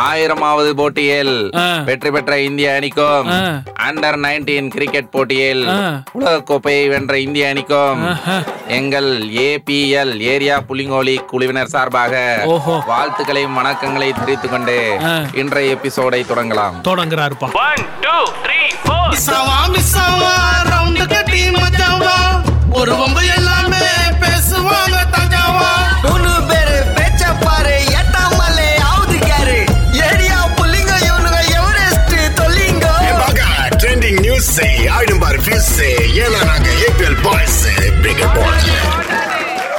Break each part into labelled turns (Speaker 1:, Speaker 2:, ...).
Speaker 1: ஆயிரமாவது போட்டியில். வெற்றி பெற்ற இந்திய அணிக்கும். அண்டர் 19 கிரிக்கெட் போட்டியில். உலக கோப்பையை வென்ற இந்திய அணிக்கும். எங்கள் ஏபிஎல் ஏரியா புலிங்கோலி குழுவினர் சார்பாக. வாழ்த்துக்களையும் வணக்கங்களையும் தெரிவித்துக் கொண்டு. இன்றைய எபிசோடை தொடங்கலாம்
Speaker 2: தொடங்குறாருப்பா
Speaker 3: ஒரு வம்பு எல்லாமே பேசுவாங்க
Speaker 4: say, ஆயிடும் பாரு ஃபீஸ் ஏன்னா நாங்க APL boys brigade boys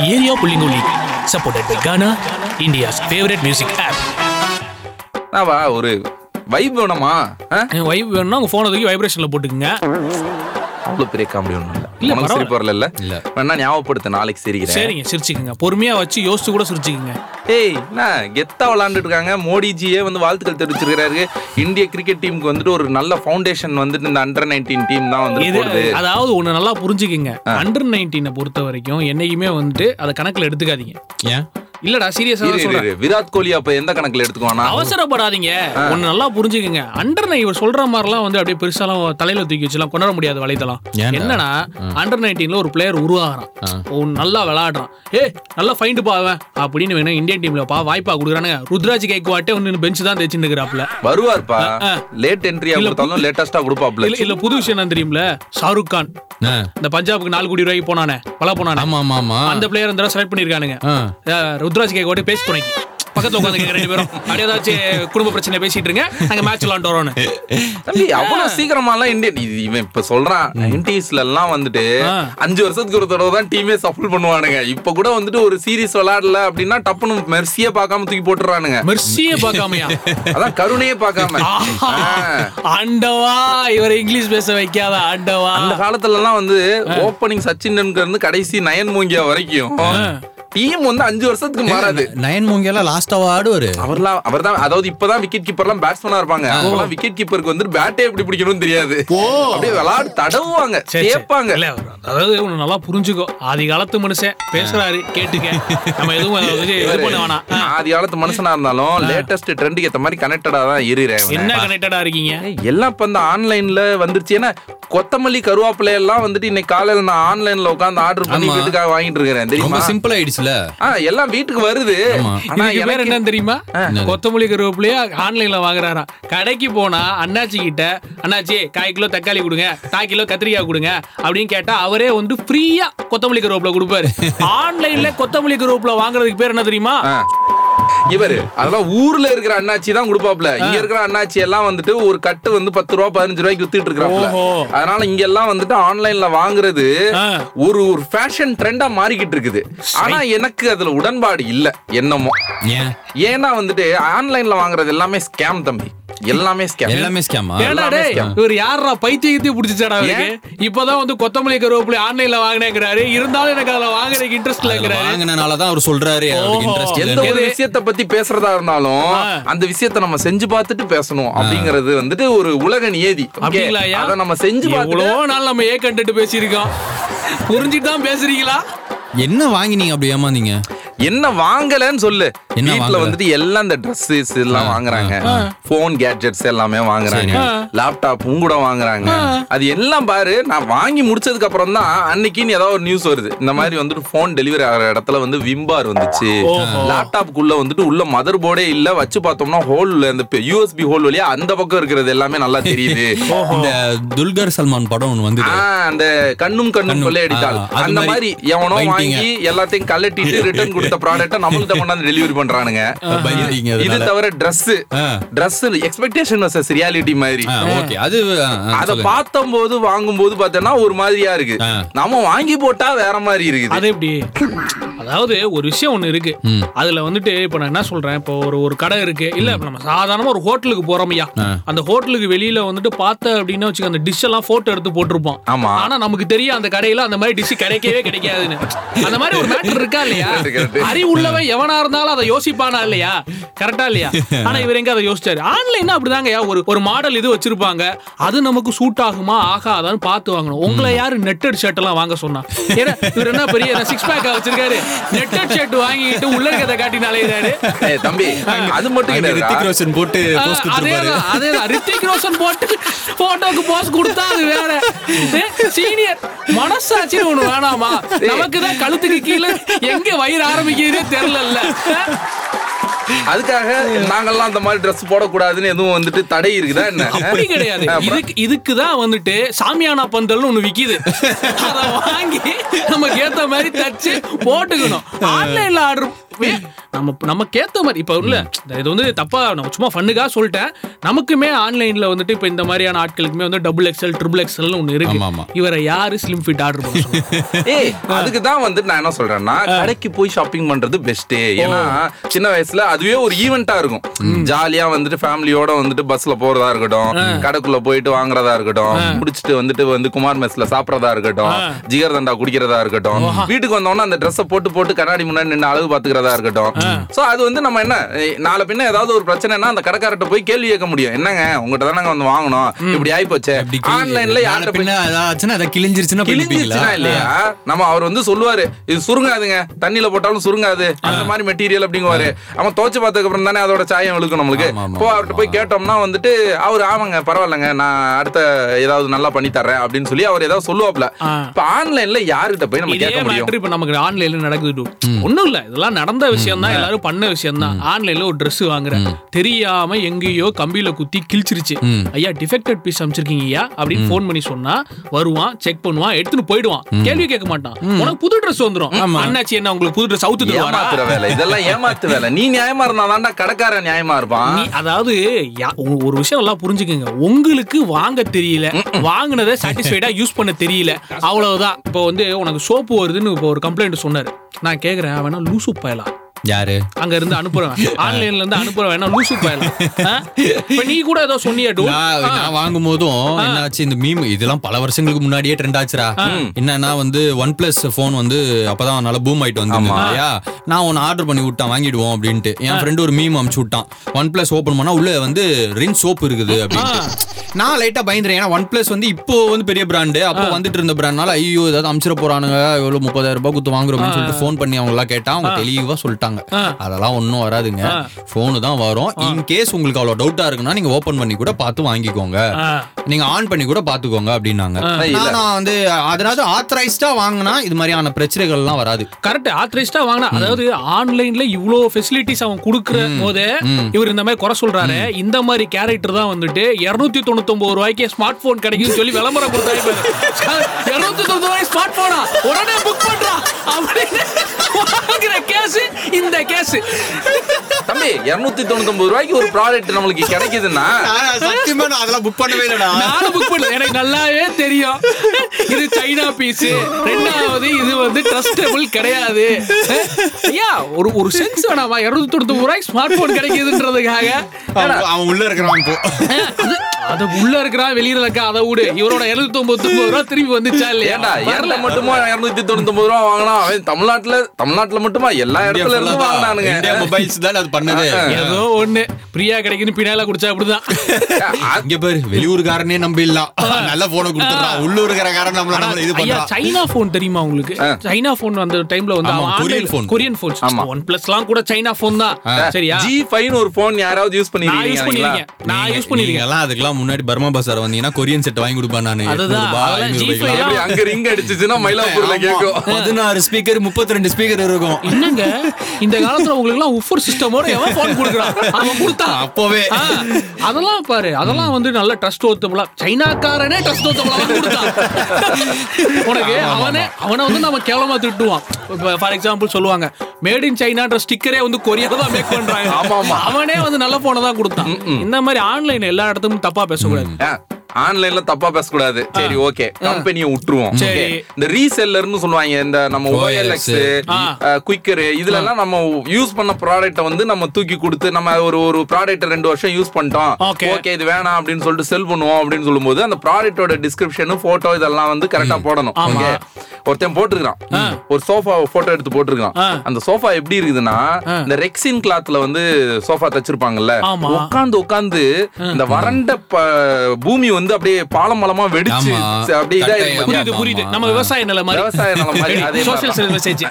Speaker 2: area புள்ளிங்கோ league supported by Gaana India's favourite music app
Speaker 1: நாவா ஒரு வைப் வேணுமா? ஆ?
Speaker 2: வைப் வேணும்னா உங்க போனை தூக்கி வைப்ரேஷன்ல போட்டுக்குங்க.
Speaker 1: அவ்வளவு பெரிய காமெடி இல்ல, உனக்கு சிரிப்பு வரல
Speaker 5: இல்ல.
Speaker 1: வேணா ஞாபகப்படுத்து நாளைக்கு சிரிக்கிறேன்.
Speaker 2: சரிங்க சிரிச்சுக்குங்க. பொறுமையா வச்சு யோசிச்சு கூட சிரிச்சுக்குங்க.
Speaker 1: ஏய் என்ன கெத்தா விளாண்டுட்டு இருக்காங்க. மோடிஜியே வந்து வாழ்த்துக்கள் தெரிவிச்சிருக்காரு இந்திய கிரிக்கெட் டீமுக்கு வந்துட்டு ஒரு நல்ல ஃபவுண்டேஷன் வந்துட்டு இந்த அண்டர் நைன்டீன் டீம் தான் வந்து
Speaker 2: அதாவது ஒண்ணு நல்லா புரிஞ்சுக்குங்க. அண்டர் நைன்டீனை பொறுத்த வரைக்கும் என்னைக்குமே வந்துட்டு அதை கணக்குல எடுத்துக்காதீங்க.
Speaker 5: ஏன்?
Speaker 2: இல்லடா சீரியஸா சொல்றேன்.
Speaker 1: விராட் கோலி அப்ப எந்த கணக்குல எடுத்துக்குவானா?
Speaker 2: அவசரப்படாதீங்க. ஒண்ணு நல்லா புரிஞ்சுக்குங்க. அண்டர் நை இவர் சொல்ற மாதிரிலாம் வந்து அப்படியே பெருசாலாம் தலையில தூக்கி வச்சுலாம் கொண்டாட முடியாது வலைத்தளம்.
Speaker 5: ஏன்டா?
Speaker 2: என்னன்னா அண்டர் நைன்டீன்ல ஒரு பிளேயர் உருவாகிறான். ஒன்னு நல்லா விளையாடுறான். ஏ நல்லா ஃபைண்டு பாவன் அப்படின்னு வேணும் இந்தியன் டீம்ல பா வாய்ப்பா கொடுக்குறானுங்க. ருத்ராஜ் கேக்வாட்டே வந்து பெஞ்ச் தான் தேய்ச்சிட்டு இருக்கிறாப்ல
Speaker 1: வருவார்ப்பா. லேட் என்ட்ரியா கொடுத்தாலும் லேட்டஸ்டா கொடுப்பாப்ல
Speaker 2: இல்ல இல்ல புது விஷயம் என்ன தெரியும்ல? ஷாருக் கான். இந்த பஞ்சாபுக்கு நாலு கோடி ரூபாய்க்கு போனானே பல போனானே.
Speaker 5: ஆமா ஆமா ஆமா
Speaker 2: அந்த பிளேயர் இந்த செலக்ட் பண்ணிருக்கானுங்க. ருத்ராஜ் கேக்வாட்டே பேசி துணைக்கு பக்கத்துல உட்காந்து ரெண்டு பேரும். அப்படியே ஏதாச்சும் குடும்ப பிரச்சனை பேசிட்டு இருங்க. நாங்க மேட்ச் விளாண்டு வரோம்னு
Speaker 1: தம்பி அவ்வளவு சீக்கிரமாலாம் இந்தியன் இவன் இப்ப சொல்றான் நைன்டிஸ்ல எல்லாம் வந்துட்டு. அஞ்சு வருஷத்துக்கு ஒரு தடவை தான் டீமே சஃபல் பண்ணுவானுங்க. இப்ப கூட வந்துட்டு ஒரு சீரிஸ் விளையாடல அப்படின்னா டப்புன்னு மெர்சியே பார்க்காம தூக்கி போட்டுறானுங்க.
Speaker 2: மெர்சியே பார்க்காமையா?
Speaker 1: அதான் கருணையே பார்க்காம. ஆ.
Speaker 2: ஆண்டவா இவரை இங்கிலீஷ் பேச வைக்காத ஆண்டவா.
Speaker 1: அந்த காலத்துல எல்லாம் வந்து ஓப்பனிங் சச்சின் இருந்து கடைசி நயன் மூங்கியா வரைக்கும். டீம் வந்து அஞ்சு வருஷத்துக்கு மாறாது.
Speaker 5: நயன் மூங்கியெல்லாம் லாஸ்டாவா ஆடுவாரு
Speaker 1: அவர்லாம் அவர்தான் அதாவது இப்பதான் விக்கெட் கீப்பர்லாம் பேட்ஸ்மேனா இருப்பாங்க. அப்பெல்லாம் விக்கெட் கீப்பருக்கு வந்து பேட்டே எப்படி பிடிக்கணும்னு தெரியாது. அப்படியே விளையாடு தடவுவாங்க. கேட்பாங்க.
Speaker 2: அதாவது ஒண்ணு நல்லா புரிஞ்சுக்கோ ஆதி காலத்து மனுஷன் பேசுறாரு கேட்டுக்க. நம்ம எதுவும்
Speaker 1: ஆதி காலத்து மனுஷனா இருந்தாலும் லேட்டஸ்ட் ட்ரெண்டுக்கு ஏத்த மாதிரி கனெக்டடா தான் இருக்கிறேன்
Speaker 2: என்ன கனெக்டடா இருக்கீங்க?
Speaker 1: எல்லாம் இப்ப இந்த ஆன்லைன்ல வந்துருச்சு. ஏன்னா கொத்தமல்லி கருவேப்பிலை எல்லாம் வந்துட்டு இன்னைக்கு காலையில நான் ஆன்லைன்ல உட்காந்து ஆர்டர் பண்ணி. வீட்டுக்காக வாங்கிட்டு இருக்கிறேன்
Speaker 5: ரொம்ப
Speaker 1: தெரியுமா
Speaker 5: சிம்பிள் ஆயிடுச்சுல
Speaker 1: ஆ எல்லாம் வீட்டுக்கு வருது. ஆனா எனக்கு
Speaker 2: என்னன்னு தெரியுமா? கொத்தமல்லி கருவேப்பிலையா ஆன்லைன்ல வாங்குறாராம். கடைக்கு போனா அண்ணாச்சி கிட்ட அண்ணாச்சி காய் கிலோ தக்காளி கொடுங்க காய் கிலோ கத்திரிக்காய் கொடுங்க அப்படின்னு கேட்டா அவரே வந்து ஃப்ரீயா கொத்தமல்லி கருவேப்பிலை கொடுப்பாரு. ஆன்லைன்ல கொத்தமல்லி கருவேப்பிலை வாங்குறதுக்கு பேர் என்ன தெரியுமா.
Speaker 1: இவரு அதெல்லாம் ஊர்ல இருக்கிற அண்ணாச்சி தான் கொடுப்பாப்ல. இங்க இருக்கிற அண்ணாச்சி எல்லாம் வந்துட்டு ஒரு கட்டு வந்து பத்து ரூபா பதினஞ்சு ரூபாய்க்கு வித்துட்டு இருக்கிறாப்ல.
Speaker 2: ஓஹோ.
Speaker 1: அதனால இங்க எல்லாம் வந்துட்டு ஆன்லைன்ல வாங்குறது. ஒரு ஒரு ஃபேஷன் ட்ரெண்டா மாறிக்கிட்டு இருக்குது. ஆனா எனக்கு அதுல உடன்பாடு இல்ல என்னமோ.
Speaker 5: ஏன்?
Speaker 1: ஏன்னா வந்துட்டு ஆன்லைன்ல வாங்குறது எல்லாமே ஸ்கேம் தம்பி. எல்லாமே ஸ்கேம்
Speaker 5: எல்லாமே ஸ்கேமா.
Speaker 2: இவர் யாரா பைத்தியத்தை பிடிச்சிச்சாடா அவருக்கு இப்பதான் வந்து கொத்தமல்லி கருவேப்பிலை ஆன்லைன்ல வாங்கினேங்கிறாரு. இருந்தாலும் எனக்கு அதுல வாங்குறதுக்கு இன்ட்ரெஸ்ட் இருக்கிறாரு
Speaker 5: வாங்கினால தான் அவர் சொல்றாரு. அவருக்கு
Speaker 2: ஓஹோ.
Speaker 5: இன்ட்ரெஸ்ட்
Speaker 1: எந்த ஒரு விஷயத்த பத்தி பேசுறதா இருந்தாலும். அந்த விஷயத்த நம்ம செஞ்சு பார்த்துட்டு பேசணும் அப்படிங்கறது வந்துட்டு ஒரு உலக நியதி. Okay?
Speaker 2: அப்படிங்களா ஐயா?
Speaker 1: அத நம்ம செஞ்சு
Speaker 2: எவ்வளோ
Speaker 1: பார்த்துட்டு
Speaker 2: நாள் நம்ம ஏ கண்டுட்டு பேசியிருக்கோம்? புரிஞ்சுட்டு தான் பேசுறீங்களா?
Speaker 5: என்ன வாங்கினீங்க அப்படி ஏமாந்தீங்க?
Speaker 1: என்ன வாங்கலன்னு சொல்லு.
Speaker 5: வாங்கல?
Speaker 1: வந்துட்டு எல்லாம் இந்த ட்ரெஸ்ஸஸ் எல்லாம் வாங்குறாங்க. போன் கேட்ஜெட்ஸ் எல்லாமே வாங்குறாங்க. லேப்டாப்பும் கூட வாங்குறாங்க. அது எல்லாம் பாரு நான் வாங்கி முடிச்சதுக்கு அப்புறம் தான் அன்னைக்குன்னு ஏதாவது ஒரு நியூஸ் வருது. இந்த மாதிரி வந்துட்டு போன் டெலிவரி ஆகிற இடத்துல வந்து விம்பார் வந்துச்சு. லேப்டாப்புக்குள்ள வந்துட்டு உள்ள மதர் போர்டே இல்ல. வச்சு பார்த்தோம்னா ஹோல் இந்த யூஎஸ்பி ஹோல் வழியா அந்த பக்கம் இருக்கிறது எல்லாமே நல்லா தெரியுது.
Speaker 5: இந்த துல்கர் சல்மான் படம் ஒண்ணு வந்து
Speaker 1: அந்த கண்ணும் கண்ணும்
Speaker 5: அது
Speaker 1: அந்த
Speaker 5: மாதிரி
Speaker 1: எவனோ. வாங்கி எல்லாத்தையும் கலட்டிட்டு ரிட்டர்ன் கொடுத்த ப்ராடக்ட்ட நம்மள்ட்ட கொண்டாந்து டெலிவரி பண்றானுங்க. இது. தவிர Dress
Speaker 5: ஆ.
Speaker 1: Dress எக்ஸ்பெக்டேஷன் வர்சஸ் ரியாலிட்டி மாதிரி.
Speaker 5: ஓகே அது
Speaker 1: அத
Speaker 5: சொல்லுங்க.
Speaker 1: பார்த்தம்போது வாங்கும்போது பார்த்தோன்னா ஒரு மாதிரியா இருக்கு.
Speaker 5: ஆ.
Speaker 1: நம்ம வாங்கி போட்டா வேற மாதிரி இருக்குது.
Speaker 2: அது எப்படி? அதாவது ஒரு விஷயம் ஒண்ணு இருக்கு. அதுல வந்துட்டு இப்ப நான் என்ன சொல்றேன்? இப்போ ஒரு ஒரு கடை இருக்கு. இல்ல இப்ப நம்ம சாதாரணமா ஒரு ஹோட்டலுக்கு போறோம்யா அந்த ஹோட்டலுக்கு வெளியில வந்துட்டு பார்த்த அப்படின்னா வச்சுக்க அந்த டிஷ் எல்லாம் போட்டோ எடுத்து போட்டிருப்போம். ஆனா நமக்கு தெரியும் அந்த கடையில அந்த மாதிரி டிஷ் கிடைக்கவே கிடைக்காதுன்னு. அந்த மாதிரி ஒரு மேட்டர் இருக்கா இல்லையா. அறிவு உள்ளவன் எவனா இருந்தாலும் அதை யோசிப்பானா இல்லையா? கரெக்டா இல்லையா? ஆனா இவர் எங்க அதை யோசிச்சாரு? ஆன்லைன் அப்படிதாங்க ஒரு ஒரு மாடல் இது வச்சிருப்பாங்க. அது நமக்கு சூட் ஆகுமா ஆகாதான்னு பார்த்து வாங்கணும். உங்களை யாரு நெட்டட் ஷர்ட் எல்லாம் வாங்க சொன்னா? ஏன்னா இவர் என்ன பெரிய சிக்ஸ் பேக்கா வச்சிருக்காரு. நெட்டட் ஷர்ட் வாங்கிட்டு உள்ள இருக்கிறத காட்டி அலையிறாரு.
Speaker 1: ஏய் தம்பி அது மட்டும்
Speaker 5: அங்க ரித்திக்
Speaker 1: கிடையாது
Speaker 5: ரோஷன் போட்டு போஸ்ட் கொடுத்துருப்பாரு.
Speaker 2: அதேதான் அதேதான். ரித்திக் ரோஷன் போட்டு போட்டோக்கு போஸ் கொடுத்தா அது வேற. சீனியர் மனசாட்சின்னு ஒண்ணு வேணாமா? நமக்கு தான் கழுத்துக்கு கீழே எங்க வயிறு ஆரம்பிக்கிறதே தெரியல
Speaker 1: அதுக்காக நாங்கெல்லாம் அந்த மாதிரி ட்ரெஸ் போடக்கூடாதுன்னு எதுவும் வந்துட்டு தடை இருக்குதா என்ன?
Speaker 2: அப்படி கிடையாது. இதுக்கு இதுக்கு தான் வந்துட்டு சாமியானா பந்தல்னு ஒண்ணு விக்குது. அத வாங்கி நமக்கு ஏத்த மாதிரி தச்சு போட்டுக்கணும். ஆன்லைன்ல ஆர்டர் நம்ம நமக்கு ஏத்த மாதிரி இப்ப இல்ல இது வந்து தப்பா நான் சும்மா ஃபன்னுக்காக சொல்லிட்டேன். நமக்குமே ஆன்லைன்ல வந்துட்டு இப்ப இந்த மாதிரியான ஆட்களுக்குமே வந்து டபுள் எக்ஸ்எல் ட்ரிபிள் எக்ஸ்எல் ஒண்ணு இருக்கு. இவரை யாரு ஸ்லிம் ஃபிட் ஆர்டர் பண்ண சொன்னா?
Speaker 1: ஏய் அதுக்கு தான் வந்து நான் என்ன சொல்றேன்னா கடைக்கு போய் ஷாப்பிங் பண்றது பெஸ்ட் ஏன்னா சின்ன வயசுல அதுவே ஒரு ஈவெண்டா இருக்கும். ஜாலியா வந்துட்டு ஃபேமிலியோட வந்துட்டு பஸ்ல போறதா இருக்கட்டும் கடைக்குள்ள போயிட்டு வாங்குறதா இருக்கட்டும் முடிச்சிட்டு வந்துட்டு வந்து குமார் மெஸ்ல சாப்பிடறதா இருக்கட்டும் ஜிகர் தண்டா குடிக்கிறதா இருக்கட்டும் வீட்டுக்கு வந்தோம்னா அந்த ட்ரெஸ்ஸை போட்டு போட்டு கண்ணாடி முன்னாடி நின்று அழகு பாத்துக்கிறதா இருக்கட்டும். சோ அது வந்து நம்ம என்ன நாளை பின்ன ஏதாவது ஒரு பிரச்சனைனா அந்த கடைக்காரர்ட்ட போய் கேள்வி கேட்க முடியும். என்னங்க உங்ககிட்ட தானங்க வந்து வாங்கணும்? இப்படி ஆயி போச்சு ஆன்லைன்ல யார்கிட்ட
Speaker 5: பின்ன ஏதாச்சுன்னா அதை கிழிஞ்சிருச்சுன்னா
Speaker 1: கிழிஞ்சிருச்சுனா? இல்லையா? நம்ம அவர் வந்து சொல்லுவாரு இது சுருங்காதுங்க. தண்ணியில போட்டாலும் சுருங்காது. அந்த மாதிரி மெட்டீரியல் அப்படிங்குவாரு. அவன் துவச்சு பார்த்ததுக்கு அப்புறம் தானே அதோட சாயம் இழுக்கும் நம்மளுக்கு. இப்போ அவர்கிட்ட போய் கேட்டோம்னா வந்துட்டு அவர் ஆமாங்க பரவாயில்லைங்க. நான் அடுத்த ஏதாவது நல்லா பண்ணி தர்றேன் அப்படின்னு சொல்லி அவர் ஏதாவது சொல்லுவாப்ல. இப்ப ஆன்லைன்ல யாருகிட்ட போய் நம்ம கேட்க முடியும்?
Speaker 2: இப்ப நமக்கு ஆன்லைன்ல நடக்குது. ஒண்ணும் இல்ல. இதெல்லாம் நடந்த விஷயம் தான் எல்லாரும் பண்ண விஷயம் தான் ஆன்லைன்ல ஒரு Dress வாங்குறேன். தெரியாம எங்கேயோ கம்பியில குத்தி கிழிச்சிருச்சு. ஐயா டிஃபெக்டட் பீஸ் அமைச்சிருக்கீங்க ஐயா அப்படின்னு ஃபோன் பண்ணி சொன்னா வருவான் செக் பண்ணுவான் எடுத்துட்டு போயிடுவான். கேள்வி கேட்க மாட்டான். உனக்கு புது Dress வந்துரும். அண்ணாச்சி என்ன உங்களுக்கு புது Dress அவுத்து தருவாரா
Speaker 1: ஏமாத்துற வேலை. இதெல்லாம் ஏமாத்து வேலை. நீ நியாயமா இருந்தா கடைக்காரன் நியாயமா இருப்பான்.
Speaker 2: நீ அதாவது ஒரு- விஷயம் நல்லா புரிஞ்சுக்கங்க. உங்களுக்கு வாங்க தெரியல. வாங்குனதை சாட்டிஸ்ஃபைடா யூஸ் பண்ண தெரியல. அவ்வளவுதான். இப்போ வந்து உனக்கு சோப்பு வருதுன்னு இப்போ ஒரு கம்ப்ளைண்ட் சொன்னாரு. நான் கேக்குறேன் அவனா லூசு பயலா
Speaker 5: யாரு?
Speaker 2: அங்க இருந்து அனுப்புறவன். ஆன்லைன்ல இருந்து அனுப்புறவன். என்ன லூசு இப்ப நீ கூட ஏதோ சொன்னியா டூ.
Speaker 5: நான் வாங்கும் போதும் என்னாச்சு இந்த மீம் இதெல்லாம் பல வருஷங்களுக்கு முன்னாடியே ட்ரெண்ட் ஆச்சுடா. என்னன்னா வந்து ஒன் பிளஸ் போன் வந்து அப்பதான் நல்ல பூம் ஆயிட்டு வந்து இல்லையா? நான் ஒன்னு ஆர்டர் பண்ணி விட்டேன் வாங்கிடுவோம் அப்படின்ட்டு. என் ஃப்ரெண்டு ஒரு மீம் அமுச்சு விட்டான். ஒன் பிளஸ் ஓபன் பண்ணா உள்ள வந்து ரின் சோப் இருக்குது அப்படின்ட்டு. நான் லைட்டா பயந்துறேன். ஏன்னா ஒன் பிளஸ் வந்து இப்போ வந்து பெரிய பிராண்டு அப்போ வந்துட்டு இருந்த பிராண்ட்னால ஐயோ ஏதாவது அமிச்சிட போறானுங்க. எவ்வளவு முப்பதாயிரம் ரூபாய் கொடுத்து வாங்குறோம் அப்படின்னு சொல்லிட்டு ஃபோன் பண்ணி அவங்க எல்லாம் கேட்டா அவங்க தெளிவா சொல்லிட்டாங்க. அதெல்லாம் ஒன்றும் வராதுங்க. ஃபோனு தான் வரும். இன் கேஸ் உங்களுக்கு அவ்வளவு டவுட்டா இருக்குன்னா நீங்க ஓபன் பண்ணி கூட பார்த்து வாங்கிக்கோங்க. நீங்க ஆன் பண்ணி கூட பாத்துக்கோங்க அப்படின்னாங்க.
Speaker 1: இல்ல.
Speaker 5: நான் வந்து அதனால ஆத்தரைஸ்டா வாங்கினா இது மாதிரியான பிரச்சனைகள் எல்லாம் வராது.
Speaker 2: கரெக்ட் ஆத்ரைஸ்டா வாங்கினா அதாவது ஆன்லைன்ல இவ்ளோ ஃபெசிலிட்டிஸ் அவன் கொடுக்குற போதே இவர் இந்த மாதிரி குறை சொல்றாரு. இந்த மாதிரி கேரக்டர் தான் வந்துட்டு 299 தொண்ணூத்தொன்பது ரூபாய்க்கு ஸ்மார்ட் போன் கிடைக்கும்னு சொல்லி விளம்பரம் கொடுத்தாரு இருநூத்தி தொண்ணூத்தி ரூபாய் ஸ்மார்ட் போனா உடனே புக் பண்றா அப்படின்னு கேஸ் இந்த கேஸ்
Speaker 1: தம்பி இருநூத்தி தொண்ணூத்தி ரூபாய்க்கு ஒரு ப்ராடக்ட் நம்மளுக்கு கிடைக்குதுன்னா?
Speaker 5: சத்தியமா நான் அதெல்லாம் புக் பண்ணவே இல்லடா.
Speaker 2: நானும் புக் பண்ணல. எனக்கு நல்லாவே தெரியும். இது சைனா பீஸ் ரெண்டாவது இது வந்து ட்ரஸ்டபிள் கிடையாது. ஐயா ஒரு ஒரு சென்ஸ் வேணாமா? இருநூத்தி தொண்ணூத்தி ரூபாய்க்கு ஸ்மார்ட் போன் கிடைக்குதுன்றதுக்காக
Speaker 5: அவன் உள்ள இருக்கிறான் இப்போ
Speaker 2: அது உள்ள இருக்கிறா வெளியில இருக்கா அதை விடு. இவரோட இருநூத்தி ஒன்பது ரூபா திரும்பி வந்துச்சா இல்லையா?
Speaker 1: ஏன்டா
Speaker 2: வரல.
Speaker 1: ஏன்டா மட்டுமா இருநூத்தி தொண்ணூத்தி ரூபா வாங்கினா அவன் தமிழ்நாட்டுல தமிழ்நாட்டுல மட்டுமா? எல்லா இடத்துல இருந்து வாங்கினானுங்க.
Speaker 5: மொபைல்ஸ் தான் அது பண்ணது.
Speaker 2: ஏதோ ஒண்ணு. பிரியா கிடைக்குன்னு பின்னால குடிச்சா அப்படிதான்.
Speaker 5: இங்க பாரு வெளியூர்காரனே நம்ப இல்ல நல்ல போனை கொடுத்துறான் உள்ளூர்காரன் நம்மள நம்மள இது பண்றான்.
Speaker 2: சைனா போன் தெரியுமா உங்களுக்கு? சைனா போன் அந்த டைம்ல வந்து
Speaker 5: கொரியன் phone.
Speaker 2: கொரியன் போன்
Speaker 1: ஆமா.
Speaker 2: ஒன் பிளஸ்லாம் கூட சைனா போன் தான். சரியா?
Speaker 1: ஜி ஃபைன் ஒரு போன் யாராவது யூஸ்
Speaker 2: நான் யூஸ்
Speaker 1: பண்ணிருக்கீங்களா
Speaker 2: பண்ணிருக்கேன். நான் யூஸ் பண்ணிருக்கேன்.
Speaker 5: எல்லாம் அதுக்கெல்லாம் முன்னாடி பர்மா பசார் வந்தீங்கன்னா கொரியன் செட் வாங்கி கொடுப்பேன் நானு.
Speaker 2: அதுதான்,
Speaker 5: 800 ரூபாய்,
Speaker 2: அதெல்லாம்
Speaker 5: 500
Speaker 2: G5
Speaker 5: ரூபாய்க்கு.
Speaker 1: அப்படி அங்க ரிங் அடிச்சுச்சுன்னா மயிலாப்பூர்ல கேட்கும்
Speaker 5: பதினாறு ஸ்பீக்கர் முப்பத்தி ரெண்டு ஸ்பீக்கர் இருக்கும்.
Speaker 2: என்னங்க? இந்த காலத்துல உங்களுக்கு எல்லாம் உஃபர் சிஸ்டமோட எவன் போன் கொடுக்குறான். அவன் கொடுத்தான்.
Speaker 5: அப்பவே.
Speaker 2: அதெல்லாம் பாரு அதெல்லாம் வந்து நல்ல ட்ரஸ்ட் ஓத்தபலா சைனாக்காரனே ட்ரஸ்ட் ஓத்தபலா கொடுத்தான். உனக்கு அவனே அவனை வந்து நம்ம கேவலமா திட்டுவான். ஃபார் எக்ஸாம்பிள் சொல்லுவாங்க மேட் இன் சைனான்ற ஸ்டிக்கரே வந்து கொரியால தான் மேக் பண்றாங்க. அவனே வந்து நல்ல போனை தான் கொடுத்தான். இந்த மாதிரி ஆன்லைன் எல்லா இடத்துக்கும் தப்பா பேசக்கூடாது.
Speaker 1: ஆன்லைன்ல தப்பா பேசக்கூடாது. சரி ஓகே. கம்பெனியை விட்டுருவோம். இந்த ரீசெல்லர்னு சொல்லுவாங்க இந்த நம்ம
Speaker 2: ஆ.
Speaker 1: குயிக்கர் இதுல எல்லாம் நம்ம யூஸ் பண்ண ப்ராடக்ட்ட வந்து நம்ம தூக்கி கொடுத்து நம்ம ஒரு ஒரு ப்ராடக்ட் ரெண்டு வருஷம் யூஸ் பண்ணிட்டோம்.
Speaker 2: Okay.
Speaker 1: ஓகே இது வேணாம் அப்படின்னு சொல்லிட்டு செல் பண்ணுவோம் அப்படின்னு சொல்லும்போது அந்த ப்ராடக்ட்டோட டிஸ்கிரிப்ஷன் போட்டோ இதெல்லாம் வந்து கரெக்டா போடணும். ஓகே. ஒருத்தன் போட்டிருக்கான் ஒரு சோஃபா போட்டோ எடுத்து போட்டிருக்கான். அந்த சோஃபா எப்படி இருக்குதுன்னா இந்த ரெக்ஸின் கிளாத்ல வந்து சோஃபா தச்சிருப்பாங்கல்ல. உட்காந்து உட்காந்து இந்த வறண்ட ப- பூமி வந்து அப்படியே பாலம் பாலமா வெடிச்சு அப்படியே இதா
Speaker 5: கட்டை,
Speaker 1: இருக்கு
Speaker 2: புரியுது? புரியுது. நம்ம விவசாய நிலை மாதிரி.
Speaker 1: விவசாய நிலம் மாதிரி, அதே
Speaker 2: சோசியல் மெசேஜ்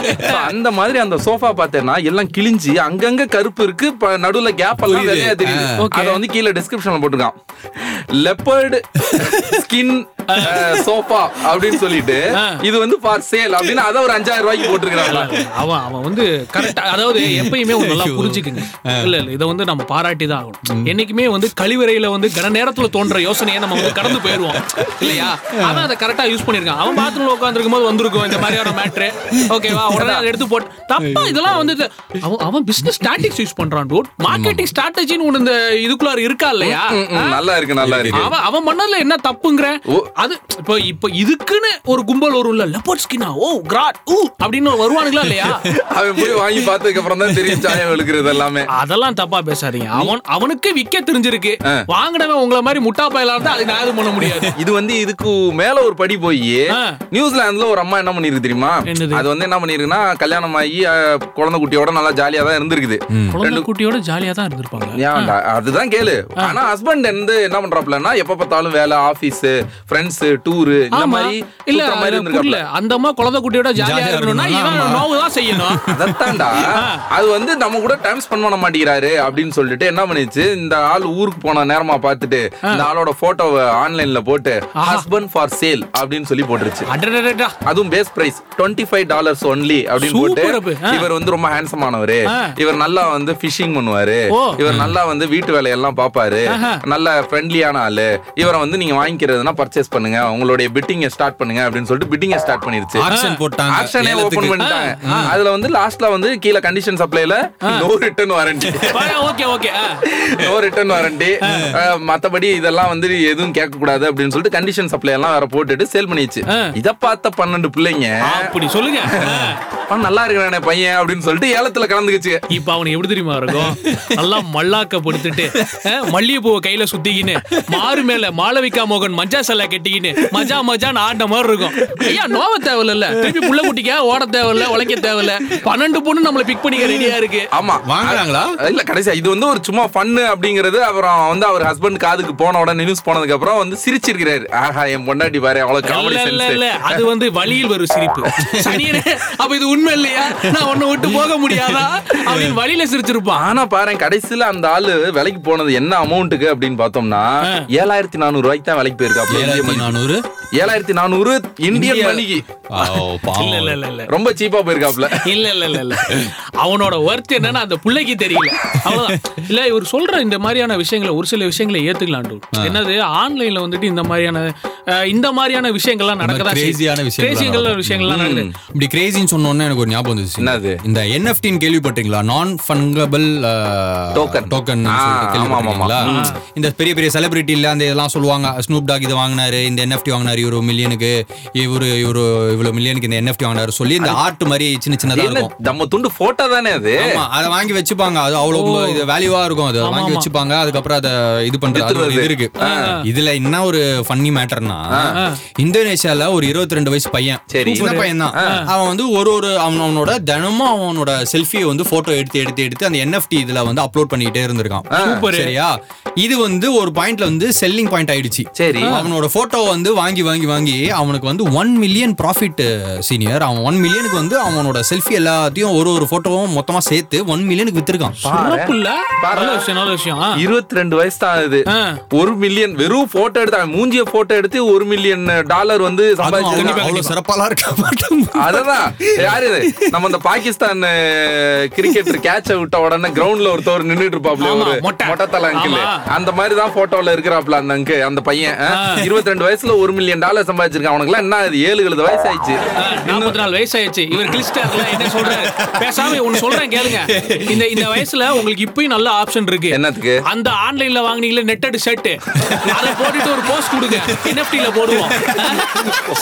Speaker 1: அந்த மாதிரி அந்த சோஃபா பார்த்தேன்னா எல்லாம் கிழிஞ்சு அங்கங்க கருப்பு இருக்கு நடுவுல கேப் எல்லாம் தெரியுது. அத வந்து கீழே டிஸ்கிரிப்ஷன்ல போட்டிருக்கான். லெப்பர்டு ஸ்கின் சோஃபா அப்படின்னு சொல்லிட்டு இது வந்து ஃபார் சேல் அப்படின்னு அத ஒரு அஞ்சாயிரம் ரூபாய்க்கு போட்டிருக்காங்க
Speaker 2: அவன் அவன் வந்து கரெக்டா அதாவது எப்பயுமே ஒரு நல்லா புரிஞ்சுக்குங்க. இல்ல இல்ல இதை வந்து நம்ம பாராட்டி தான் ஆகணும். என்னைக்குமே வந்து கழிவறையில வந்து கன நேரத்துல தோன்ற யோசனையை நம்ம வந்து கடந்து போயிருவோம். இல்லையா? அவன் அதை கரெக்டா யூஸ் பண்ணிருக்கான் அவன் பாத்ரூம்ல உட்காந்துருக்கும் போது வந்திருக்கும் இந்த மாதிரியான மேட்ரு ஓகேவா உடனே அதை எடுத்து போட்டு தப்பா இதெல்லாம் வந்து அவன் அவன் பிசினஸ் ஸ்டாட்டிக்ஸ் யூஸ் பண்றான் டூட். மார்க்கெட்டிங் ஸ்ட்ராட்டஜின்னு ஒண்ணு இந்த இதுக்குள்ளார இருக்கா இல்லையா?
Speaker 1: நல்லா இருக்கு நல்லா இருக்கு.
Speaker 2: அவன் அவன் பண்ணதுல என்ன தப்புங்கிற. அது இப்போ இப்போ இதுக்குன்னு ஒரு கும்பல் வரும்ல லெப்பர்ட் ஸ்கின்னா ஓ கிராட் ஊ அப்படின்னு வருவானுங்களா இல்லையா?
Speaker 1: அவன் போய் வாங்கி பார்த்ததுக்கு அப்புறம் தான் தெரியும் சாயம் வெளுக்கிறது எல்லாமே.
Speaker 2: அதெல்லாம் தப்பா பேசாதீங்க. அவன் அவனுக்கு விக்க தெரிஞ்சிருக்கு. வாங்கினவன் உங்களை மாதிரி முட்டா பயலா இருந்தா அதுக்கு நான் பண்ண முடியாது.
Speaker 1: இது வந்து இதுக்கு மேல ஒரு படி போய். நியூசிலாந்துல ஒரு அம்மா என்ன பண்ணிருக்கு தெரியுமா? அது வந்து என்ன பண்ணிருக்குன்னா கல்யாணம் ஆகி குழந்தை குட்டியோட நல்லா ஜாலியா தான் இருந்திருக்குது.
Speaker 2: குழந்தை குட்டியோட ஜாலியா தான் இருந்திருப்பாங்க.
Speaker 1: அதுதான் கேளு. ஆனா ஹஸ்பண்ட் வந்து என்ன பண்றாப்லன்னா எப்ப பார்த்தாலும் வேலை ஆபீஸ் ஃப்ரெண்ட்ஸ் டூரு இந்த மாதிரி
Speaker 2: இல்ல
Speaker 1: மாதிரி
Speaker 2: புரியல. அந்த அம்மா குழந்தை குட்டியோட ஜாலியா இருக்கணும்னா இவன். நோவு தான் செய்யணும்.
Speaker 1: அதத்தான்டா அது வந்து நம்ம கூட டைம் ஸ்பெண்ட் பண்ண மாட்டேங்கிறாரு அப்படின்னு சொல்லிட்டு என்ன பண்ணிச்சு? இந்த ஆள் ஊருக்கு போன நேரமா பார்த்துட்டு இந்த ஆளோட போட்டோவை ஆன்லைன்ல போட்டு ஹஸ்பண்ட் ஃபார் சேல் அப்படின்னு சொல்லி போட்டுருச்சு. அதுவும் base price twenty five dollars only அப்படின்னு போட்டு. இவர் வந்து ரொம்ப ஹேண்ட்ஸம் ஆனவரு. இவர் நல்லா வந்து ஃபிஷிங் பண்ணுவாரு. இவர் நல்லா வந்து வீட்டு வேலையெல்லாம் பாப்பாரு
Speaker 2: ஆஹா.
Speaker 1: நல்ல ஃப்ரெண்ட்லியான ஆளு. இவரை வந்து நீங்க வாங்கிக்கிறதுனா பர்ச்சேஸ் பண்ணுங்க உங்களுடைய பிட்டிங்க ஸ்டார்ட் பண்ணுங்க அப்படின்னு சொல்லிட்டு பிட்டிங்க ஸ்டார்ட் பண்ணிருச்சு.
Speaker 5: ஆக்ஷன் போட்டாங்க.
Speaker 1: ஆக்ஷனே ஓபன். பண்ணிட்டாங்க. அதுல வந்து லாஸ்ட்ல வந்து கீழே condition சப்ளைல no return warranty
Speaker 2: okay okay
Speaker 1: no return warranty மத்தபடி இதெல்லாம் வந்து எதுவும் கேட்க கூடாது அப்படின்னு சொல்லிட்டு கண்டிஷன் சப்ளை எல்லாம் வேற போட்டுட்டு சேல் பண்ணிச்சு. இத பார்த்த பன்னெண்டு பிள்ளைங்க
Speaker 2: அப்படி சொல்லுங்க. ஆ.
Speaker 1: "அவன் நல்லா இருக்கிறானே பையன் அப்படின்னு சொல்லிட்டு ஏலத்துல கலந்துக்குச்சு.
Speaker 2: இப்ப அவனுக்கு எப்படி தெரியுமா இருக்கும் நல்லா மல்லாக்கப்படுத்திட்டு அஹ், மல்லிகைப்பூவை கையில சுத்திக்கின்னு மாறு மேல மாளவிகா மோகன் மஜா சல்லா கட்டிக்கின்னு மஜா மஜான்னு ஆடின மாதிரி இருக்கும். ஐயா நோவ தேவையில்ல. திருப்பி புள்ள குட்டிக்க ஓட தேவையில்ல உழைக்க தேவையில்ல. பன்னெண்டு பொண்ணு நம்மள பிக் பண்ணிக்க ரெடியா இருக்கு.
Speaker 1: ஆமா.
Speaker 5: வாங்குறாங்களா?
Speaker 1: இல்ல கடைசியா இது வந்து ஒரு சும்மா ஃபன்னு அப்படிங்கிறது அப்புறம் வந்து அவர் ஹஸ்பண்ட் காதுக்கு போன உடனே நியூஸ் போனதுக்கு அப்புறம் வந்து சிரிச்சிருக்கிறாரு. ஆஹா என் பொண்டாட்டி பாரு அவ்வளவு காமெடி
Speaker 2: இல்ல இல்ல
Speaker 1: சென்ஸ்
Speaker 2: இல்ல. அது வந்து வழியில் வரும் சிரிப்பு. அப்ப இது உண்மை இல்லையா? நான் உன்னை விட்டு போக முடியாதா? அப்படின்னு வழியில சிரிச்சிருப்பான்.
Speaker 1: ஆனா பாரு கடைசியில அந்த ஆளு வேலைக்கு போனது என்ன அமௌண்ட்டுக்கு அப்படின்னு பார்த்தோம்னா ஏழாயிரத்தி நானூறு ரூபாய்க்கு தான் வேலைக்கு போயிருக்காப்ல.
Speaker 5: ஏழாயிரத்தி. நானூறு?
Speaker 1: ஏழாயிரத்தி நானூறு இந்தியன்
Speaker 5: இந்திய-
Speaker 1: மணிக்கு.
Speaker 2: இல்ல இல்ல இல்ல இல்ல.
Speaker 1: ரொம்ப சீப்பா போயிருக்காப்ல
Speaker 2: இல்ல இல்ல இல்ல இல்ல. அவனோட ஒர்த் என்னன்னு அந்த பிள்ளைக்கு தெரியல. இல்ல இவர் சொல்ற இந்த மாதிரியான விஷயங்களை ஒரு சில விஷயங்களை ஏத்துக்கலாம். என்னது? ஆன்லைன்ல வந்துட்டு இந்த மாதிரியான இந்த மாதிரியான விஷயங்கள்லாம் நடக்கதா
Speaker 5: crazy-யான விஷயங்கள்
Speaker 2: விஷயங்கள்லாம் நடக்குது.
Speaker 5: இப்படி கிரேசின்னு சொன்ன உடனே எனக்கு ஒரு ஞாபகம் வந்துச்சு.
Speaker 1: என்னது?
Speaker 5: இந்த என்எஃப்டின்னு கேள்விப்பட்டீங்களா? நான் ஃபங்கபிள்
Speaker 1: Token.
Speaker 5: டோக்கன்
Speaker 1: ஆமா, ஆமா.
Speaker 5: இந்த பெரிய பெரிய செலிபிரிட்டி இல்ல அந்த இதெல்லாம் சொல்லுவாங்க. ஸ்னூப் டாக் இதை வாங்கினாரு. இந்த என்எஃப்டி வாங்கினாரு இவரு மில்லியனுக்கு இவரு இவரு இவ்வளவு மில்லியனுக்கு இந்த என்எஃப்டி வாங்கினாரு சொல்லி இந்த ஆர்ட் மாதிரி சின்ன சின்னதா இருக்கும்.
Speaker 1: நம்ம துண்டு போட்டோ தானே அது?
Speaker 5: அத வாங்கி வச்சுப்பாங்க. அது அவ்வளவு இது வேல்யூவா இருக்கும் அது. வாங்கி. வச்சுப்பாங்க. அதுக்கப்புறம் அத இது பண்றது இது இருக்கு. இதுல என்ன ஒரு ஃபன்னி மேட்டர்னா இந்தோனேஷியால ஒரு 22 ரெண்டு வயசு பையன். சின்ன பையன்? தான் அவன் வந்து ஒரு ஒரு அவன் அவனோட தினமும் அவனோட செல்ஃபியை வந்து போட்டோ எடுத்து எடுத்து எடுத்து அந்த என்எஃப்டி இதுல வந்து அப்லோட் பண்ணிட்டே இருந்திருக்கான். சரியா? இது வந்து ஒரு பாயிண்ட்ல வந்து செல்லிங் பாயிண்ட் ஆயிடுச்சு.
Speaker 1: சரி.
Speaker 5: அவனோட போட்டோ வந்து வாங்கி வாங்கி வாங்கி அவனுக்கு வந்து ஒன் மில்லியன் ப்ராஃபிட் சீனியர் அவன் ஒன் மில்லியனுக்கு வந்து அவனோட செல்ஃபி எல்லாத்தையும் ஒரு ஒரு போட்டோவும் மொத்தமா சேர்த்து ஒன் மில்லியனுக்கு வித்திருக்கான்.
Speaker 1: இருபத்தி ரெண்டு வயசு தான் ஆகுது. ஒரு மில்லியன் வெறும் போட்டோ எடுத்து அவன் மூஞ்சிய போட்டோ எடுத்து ஒரு மில்லியன் டாலர் வந்து
Speaker 5: அவ்வளவு சிறப்பாலாம் இருக்க?
Speaker 1: அததான். யாரு இது? நம்ம இந்த பாகிஸ்தான் கிரிக்கெட்டர் கேட்ச விட்ட உடனே கிரவுண்ட்ல ஒருத்தவர் நின்னுட்டு இருப்பாப்ல ஒரு
Speaker 2: மொட்டை.
Speaker 1: மொட்டை தலை அங்கிள். அந்த மாதிரி தான் போட்டோல இருக்கிறாப்ல அந்த அங்கு அந்த பையன். இருபத்தி ரெண்டு வயசுல ஒரு மில்லியன் டாலர் சம்பாதிச்சிருக்கான். அவனுக்கு எல்லாம் என்ன இது ஏழு எழுபது வயசு ஆயிடுச்சு
Speaker 2: நாற்பத்தி நாலு வயசு ஆயிடுச்சு இவர் கிளிஸ்டர்ல என்ன சொல்றாரு? பேசாம ஒண்ணு சொல்றேன் கேளுங்க. இந்த இந்த வயசுல உங்களுக்கு இப்பயும் நல்ல ஆப்ஷன் இருக்கு.
Speaker 1: என்னத்துக்கு?
Speaker 2: அந்த ஆன்லைன்ல வாங்குனீங்களே நெட்டட் ஷர்ட் அதை போட்டுட்டு ஒரு போஸ்ட் கொடுங்க. என்எஃப்டில போடுவோம்.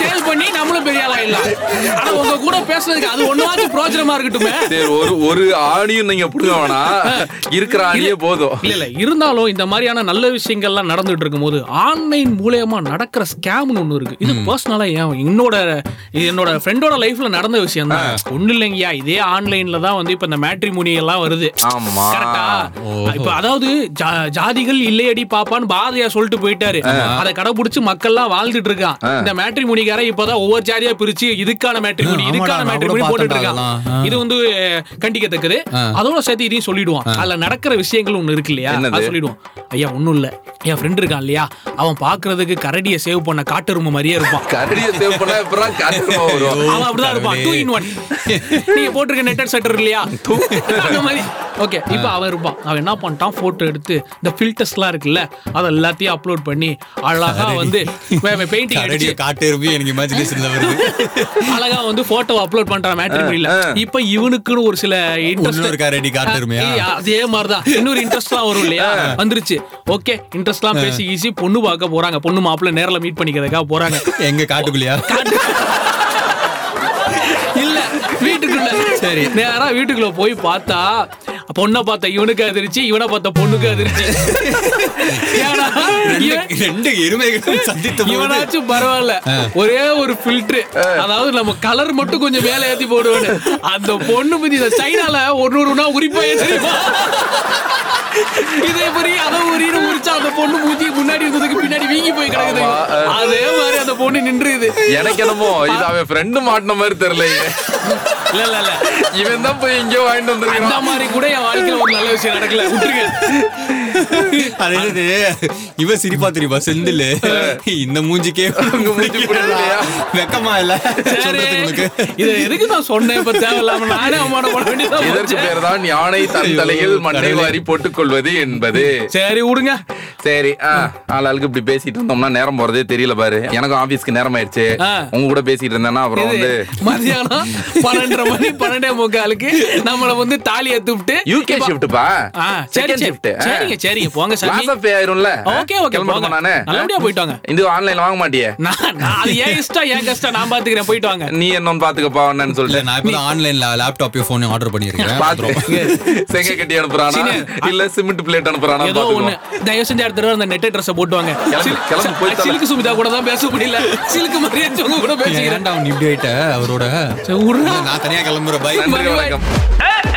Speaker 2: சேல் பண்ணி நம்மளும் பெரிய ஆளா இல்ல ஆனா உங்க கூட பேசுறதுக்கு அது ஒண்ணுவாச்சும் பிரோஜனமா இருக்கட்டுமே.
Speaker 1: சரி ஒரு ஒரு ஆணியும் நீங்க புடுங்க வேணாம் இருக்கிற ஆணியே போதும்.
Speaker 2: இல்ல இல்ல. இருந்தாலும் இந்த மாதிரியான நல்ல விஷயங்கள்லாம் நடந்துட்டு இருக்கும்போது ஆன்லைன் மூலியமா நடக்கிற ஸ்கேம் இன்னொன்னு ஒண்ணு இருக்கு. இது பர்சனலா ஏன் என்னோட என்னோட ஃப்ரெண்டோட லைஃப்ல நடந்த விஷயம் தான். ஒண்ணு இல்லைங்கய்யா இதே ஆன்லைன்ல தான் வந்து இப்ப இந்த மேட்ரிமோனி எல்லாம் வருது. கரெக்டா இப்ப அதாவது ஜாதிகள் இல்லையடி பாப்பான்னு பாரதியா சொல்லிட்டு போயிட்டாரு. அதை கடைபிடிச்சு மக்கள்லாம் வாழ்ந்துட்டு இருக்கான். இந்த மேட்ரிமோனிக்காரன் இப்பதான் ஒவ்வொரு ஜாதியா பிரிச்சு இதுக்கான மேட்ரிமோனி
Speaker 5: ஆமாடா,
Speaker 2: இதுக்கான
Speaker 5: நான்
Speaker 2: மேட்ரிமோனி
Speaker 5: கூட
Speaker 2: போட்டுட்டு இருக்கான். இது வந்து கண்டிக்கத்தக்கது. அதோட சேர்த்து இதையும் சொல்லிடுவான். அதுல நடக்கிற விஷயங்கள் ஒண்ணு இருக்கு இல்லையா? சொல்லிடுவான். ஐயா ஒண்ணும் இல்ல. என் ஃப்ரெண்ட் இருக்கான் இல்லையா? அவன் பாக்குறதுக்கு கரடியை சேவ் பண்ண காட்டெருமை மாதிரியே இருப்பான்.
Speaker 1: கரடியை சேவ் பண்ணா வரும்?
Speaker 2: அவன் அப்படிதான் இருப்பான். டூ இன் ஒன் நீங்க போட்டிருக்க நெட்டட் செட்டர் இல்லையா? அந்த மாதிரி. ஓகே இப்போ அவன் இருப்பான். அவன் என்ன பண்ணிட்டான்? போட்டோ எடுத்து இந்த ஃபில்டர்ஸ்லாம் இருக்குல்ல அதை எல்லாத்தையும் அப்லோட் பண்ணி அழகா வந்து பெயிண்டிங்
Speaker 5: கரடியை
Speaker 2: அடிச்சு.
Speaker 5: காட்டு எனக்கு இமேஜினேஷன்ல வருது.
Speaker 2: அழகா வந்து போட்டோ அப்லோட் பண்றான் மேட்ரிமோனில இப்போ இவனுக்குன்னு ஒரு சில இன்ட்ரெஸ்ட்
Speaker 5: இன்னொரு கரடி காட்டு இருமையா
Speaker 2: அதே மாதிரிதான். இன்னொரு இன்ட்ரெஸ்ட்லாம் வரும் இல்லையா? வந்துருச்சு. ஓகே இன்ட்ரெஸ்ட்லாம் பேசி ஈஸி பொண்ணு பார்க்க போறாங்க. பொண்ணு மாப்பிள்ளை நேர்ல மீட் பண்ணிக்கிறதுக்காக போறாங்க.
Speaker 5: எங்க காட்டுக்குள்ளையா?
Speaker 2: இல்ல வீட்டுக்குள்ள. சரி. நேரா வீட்டுக்குள்ள போய் பார்த்தா பொண்ணை பார்த்த இவனுக்கு அதிர்ச்சி இவனை பார்த்த பொண்ணுக்கு அதிர்ச்சி. ஏன்னா,
Speaker 5: ரெண்டு எருமைகள் சந்தித்த
Speaker 2: இவனாச்சும் பரவாயில்ல. ஒரே ஒரு ஃபில்டர் அதாவது நம்ம கலர் மட்டும் கொஞ்சம் மேல ஏத்தி போடுவேன் அந்த பொண்ணு பத்தி இந்த சைனால ஒரு ஒருனா உரிப்பா தெரியுமா இதே மாதிரி அதை உரின்னு உரிச்சா அந்த பொண்ணு மூஞ்சி முன்னாடி இருந்ததுக்கு பின்னாடி வீங்கி போய் கிடக்குது. அதே மாதிரி அந்த பொண்ணு நின்றுது.
Speaker 1: எனக்கு என்னமோ இது அவன் ஃப்ரெண்டு மாட்டின மாதிரி தெரியலையே.
Speaker 2: இல்ல இல்ல இல்ல.
Speaker 1: இவன் தான் போய் எங்கேயோ வாங்கிட்டு
Speaker 2: அந்த
Speaker 1: வந்திருக்கான்
Speaker 2: மாதிரி கூட என் வாழ்க்கையில ஒரு நல்ல விஷயம் நடக்கல. விட்டுருங்க.
Speaker 5: அது என்னது? இவ சிரிப்பா தெரியுமா? செந்தில். இந்த மூஞ்சிக்கே? வெக்கமா இல்ல. உனக்கு
Speaker 2: இதை எதுக்கு நான் சொன்னேன்? இப்ப தேவையில்லாம நானே அவமானம் பண்ண வேண்டியதா
Speaker 1: இதற்கு. பேர் தான் யானை தன் தலையில் மண்ணை வாரி போட்டுக் கொள்வது என்பது.
Speaker 2: சரி விடுங்க.
Speaker 1: சரி ஆ, ஆளாளுக்கு இப்படி பேசிட்டு இருந்தோம்னா நேரம் போறதே தெரியல பாரு. எனக்கும் ஆபீஸ்க்கு நேரம் ஆயிடுச்சு. உங்க கூட பேசிட்டு இருந்தேன்னா அப்புறம் வந்து
Speaker 2: மதியானம் பன்னெண்டரை மணி பன்னெண்டே முக்காலுக்கு நம்மள வந்து தாலி எடுத்து விட்டு
Speaker 1: யூகே ஷிஃப்ட்பா செகண்ட்
Speaker 2: சரி
Speaker 1: ஷிஃப்ட்
Speaker 2: சரிங்க சரிங்க போங்க சாமி.
Speaker 1: ஆஃப் ஆயிரும்ல?
Speaker 2: ஓகே ஓகே போங்க.
Speaker 1: நானு
Speaker 2: நல்லபடியா போயிட்டு வாங்க.
Speaker 1: இது ஆன்லைன்ல வாங்க மாட்டியே?
Speaker 2: நான் நான் அது ஏன் இஷ்டம் ஏன் கஷ்டம்? நான் பாத்துக்கிறேன் போயிட்டு வாங்க.
Speaker 1: நீ என்னன்னு பாத்துக்கப்பா என்னன்னு சொல்லிட்டு.
Speaker 5: நான் இப்பதான் ஆன்லைன்ல லேப்டாப் போன் ஆர்டர் பண்ணிருக்கேன்
Speaker 1: பாத்து செங்க கட்டி அனுப்புறானா. இல்ல சிமெண்ட் பிளேட் அனுப்புறானா?
Speaker 2: ஏதோ ஒண்ணு. தயவு செஞ்சு அடுத்த தடவை அந்த நெட் ட்ரெஸ் போட்டு வாங்க.
Speaker 1: கிளம்பு, போய்.
Speaker 2: சிலுக்கு சுமிதா கூட தான் பேச முடியல. சிலுக்கு மாதிரியே கூட பேசிக்கிறேன்.
Speaker 5: அவன் இப்படி ஆயிட்ட? அவரோட
Speaker 2: சரி.
Speaker 5: நான் தனியா கிளம்புற பை
Speaker 1: நன்றி
Speaker 2: bye.
Speaker 1: வணக்கம்